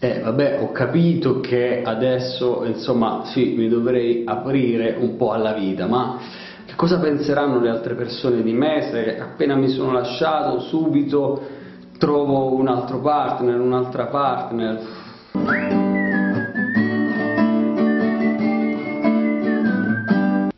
Eh, vabbè, ho capito che adesso, insomma, sì, mi dovrei aprire un po' alla vita, ma che cosa penseranno le altre persone di me se appena mi sono lasciato subito trovo un altro partner, un'altra partner?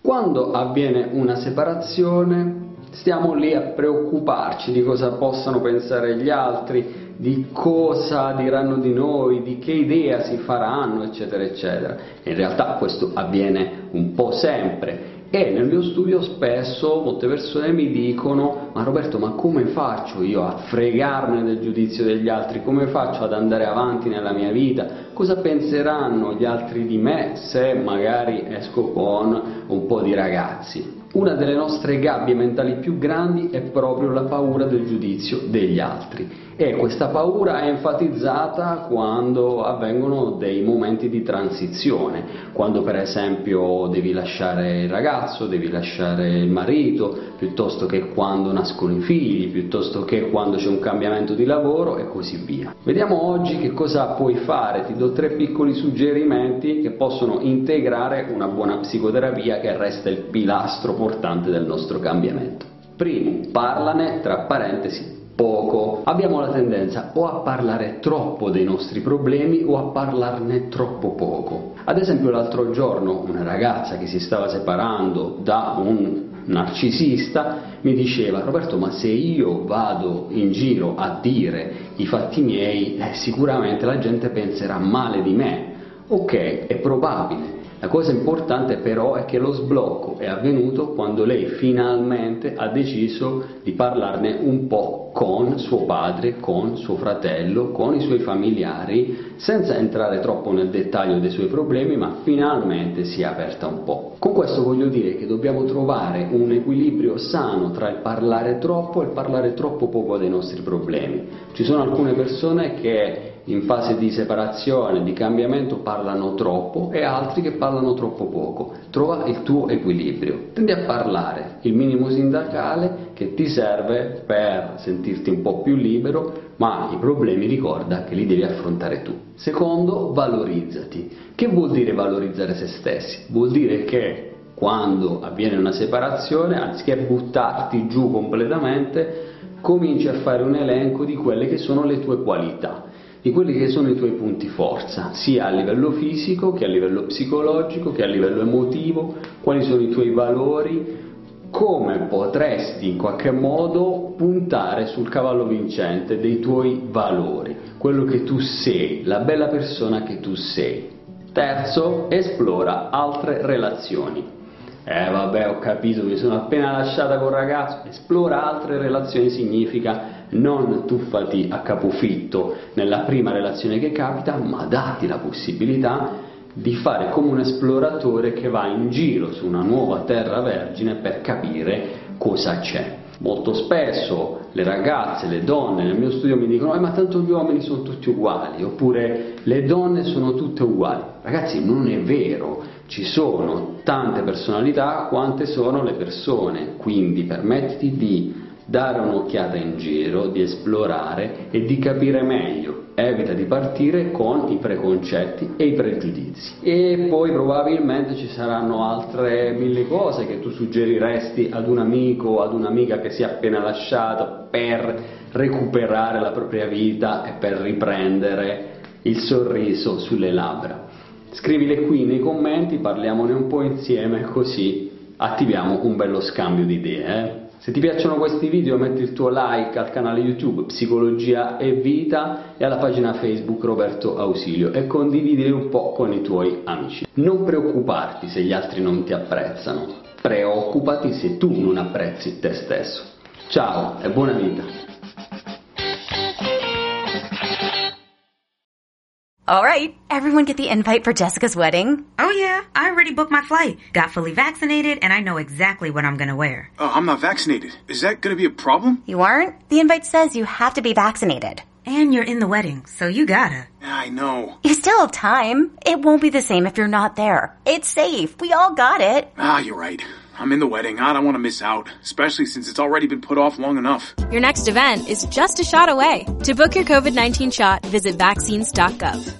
Quando avviene una separazione stiamo lì a preoccuparci di cosa possano pensare gli altri, di cosa diranno di noi, di che idea si faranno, eccetera, eccetera. In realtà questo avviene un po' sempre e nel mio studio spesso molte persone mi dicono ma Roberto ma come faccio io a fregarmene del giudizio degli altri, come faccio ad andare avanti nella mia vita, cosa penseranno gli altri di me se magari esco con un po' di ragazzi. Una delle nostre gabbie mentali più grandi è proprio la paura del giudizio degli altri e questa paura è enfatizzata quando avvengono dei momenti di transizione, quando per esempio devi lasciare il ragazzo, devi lasciare il marito, piuttosto che quando nascono i figli, piuttosto che quando c'è un cambiamento di lavoro e così via. Vediamo oggi che cosa puoi fare, ti do tre piccoli suggerimenti che possono integrare una buona psicoterapia che resta il pilastro portante del nostro cambiamento. Primo, parlane tra parentesi poco. Abbiamo la tendenza o a parlare troppo dei nostri problemi o a parlarne troppo poco. Ad esempio l'altro giorno una ragazza che si stava separando da un narcisista mi diceva Roberto ma se io vado in giro a dire i fatti miei eh, sicuramente la gente penserà male di me. Ok, è probabile, la cosa importante però è che lo sblocco è avvenuto quando lei finalmente ha deciso di parlarne un po' con suo padre, con suo fratello, con i suoi familiari, senza entrare troppo nel dettaglio dei suoi problemi, ma finalmente si è aperta un po'. Con questo voglio dire che dobbiamo trovare un equilibrio sano tra il parlare troppo e il parlare troppo poco dei nostri problemi. Ci sono alcune persone che in fase di separazione, di cambiamento parlano troppo e altri che parlano troppo poco. Trova il tuo equilibrio. Tendi a parlare il minimo sindacale che ti serve per sentirti un po' più libero, ma i problemi ricorda che li devi affrontare tu. Secondo, valorizzati. Che vuol dire valorizzare se stessi? Vuol dire che quando avviene una separazione, anziché buttarti giù completamente, cominci a fare un elenco di quelle che sono le tue qualità di quelli che sono i tuoi punti forza, sia a livello fisico che a livello psicologico che a livello emotivo, quali sono i tuoi valori, come potresti in qualche modo puntare sul cavallo vincente dei tuoi valori, quello che tu sei, la bella persona che tu sei. Terzo, esplora altre relazioni. Eh vabbè, ho capito, mi sono appena lasciata col ragazzo. Esplora altre relazioni significa non tuffati a capofitto nella prima relazione che capita, ma dati la possibilità di fare come un esploratore che va in giro su una nuova terra vergine per capire cosa c'è. Molto spesso le ragazze, le donne nel mio studio mi dicono eh, ma tanto gli uomini sono tutti uguali, oppure le donne sono tutte uguali. Ragazzi, non è vero, ci sono tante personalità quante sono le persone, quindi permettiti di dare un'occhiata in giro, di esplorare e di capire meglio. Evita di partire con i preconcetti e i pregiudizi. E poi probabilmente ci saranno altre mille cose che tu suggeriresti ad un amico o ad un'amica che si è appena lasciato per recuperare la propria vita e per riprendere il sorriso sulle labbra. Scrivile qui nei commenti, parliamone un po' insieme così attiviamo un bello scambio di idee. Eh? Se ti piacciono questi video metti il tuo like al canale YouTube Psicologia e Vita e alla pagina Facebook Roberto Ausilio e condividili un po' con i tuoi amici. Non preoccuparti se gli altri non ti apprezzano, preoccupati se tu non apprezzi te stesso. Ciao e buona vita! All right, everyone get the invite for Jessica's wedding. Oh, yeah, I already booked my flight, got fully vaccinated, and I know exactly what I'm gonna wear. Oh, I'm not vaccinated. Is that gonna be a problem? You aren't? The invite says you have to be vaccinated. And you're in the wedding, so you gotta. I know. You still have time. It won't be the same if you're not there. It's safe. We all got it. Ah, you're right. I'm in the wedding. I don't want to miss out, especially since it's already been put off long enough. Your next event is just a shot away. To book your COVID 19 shot, visit vaccines.gov.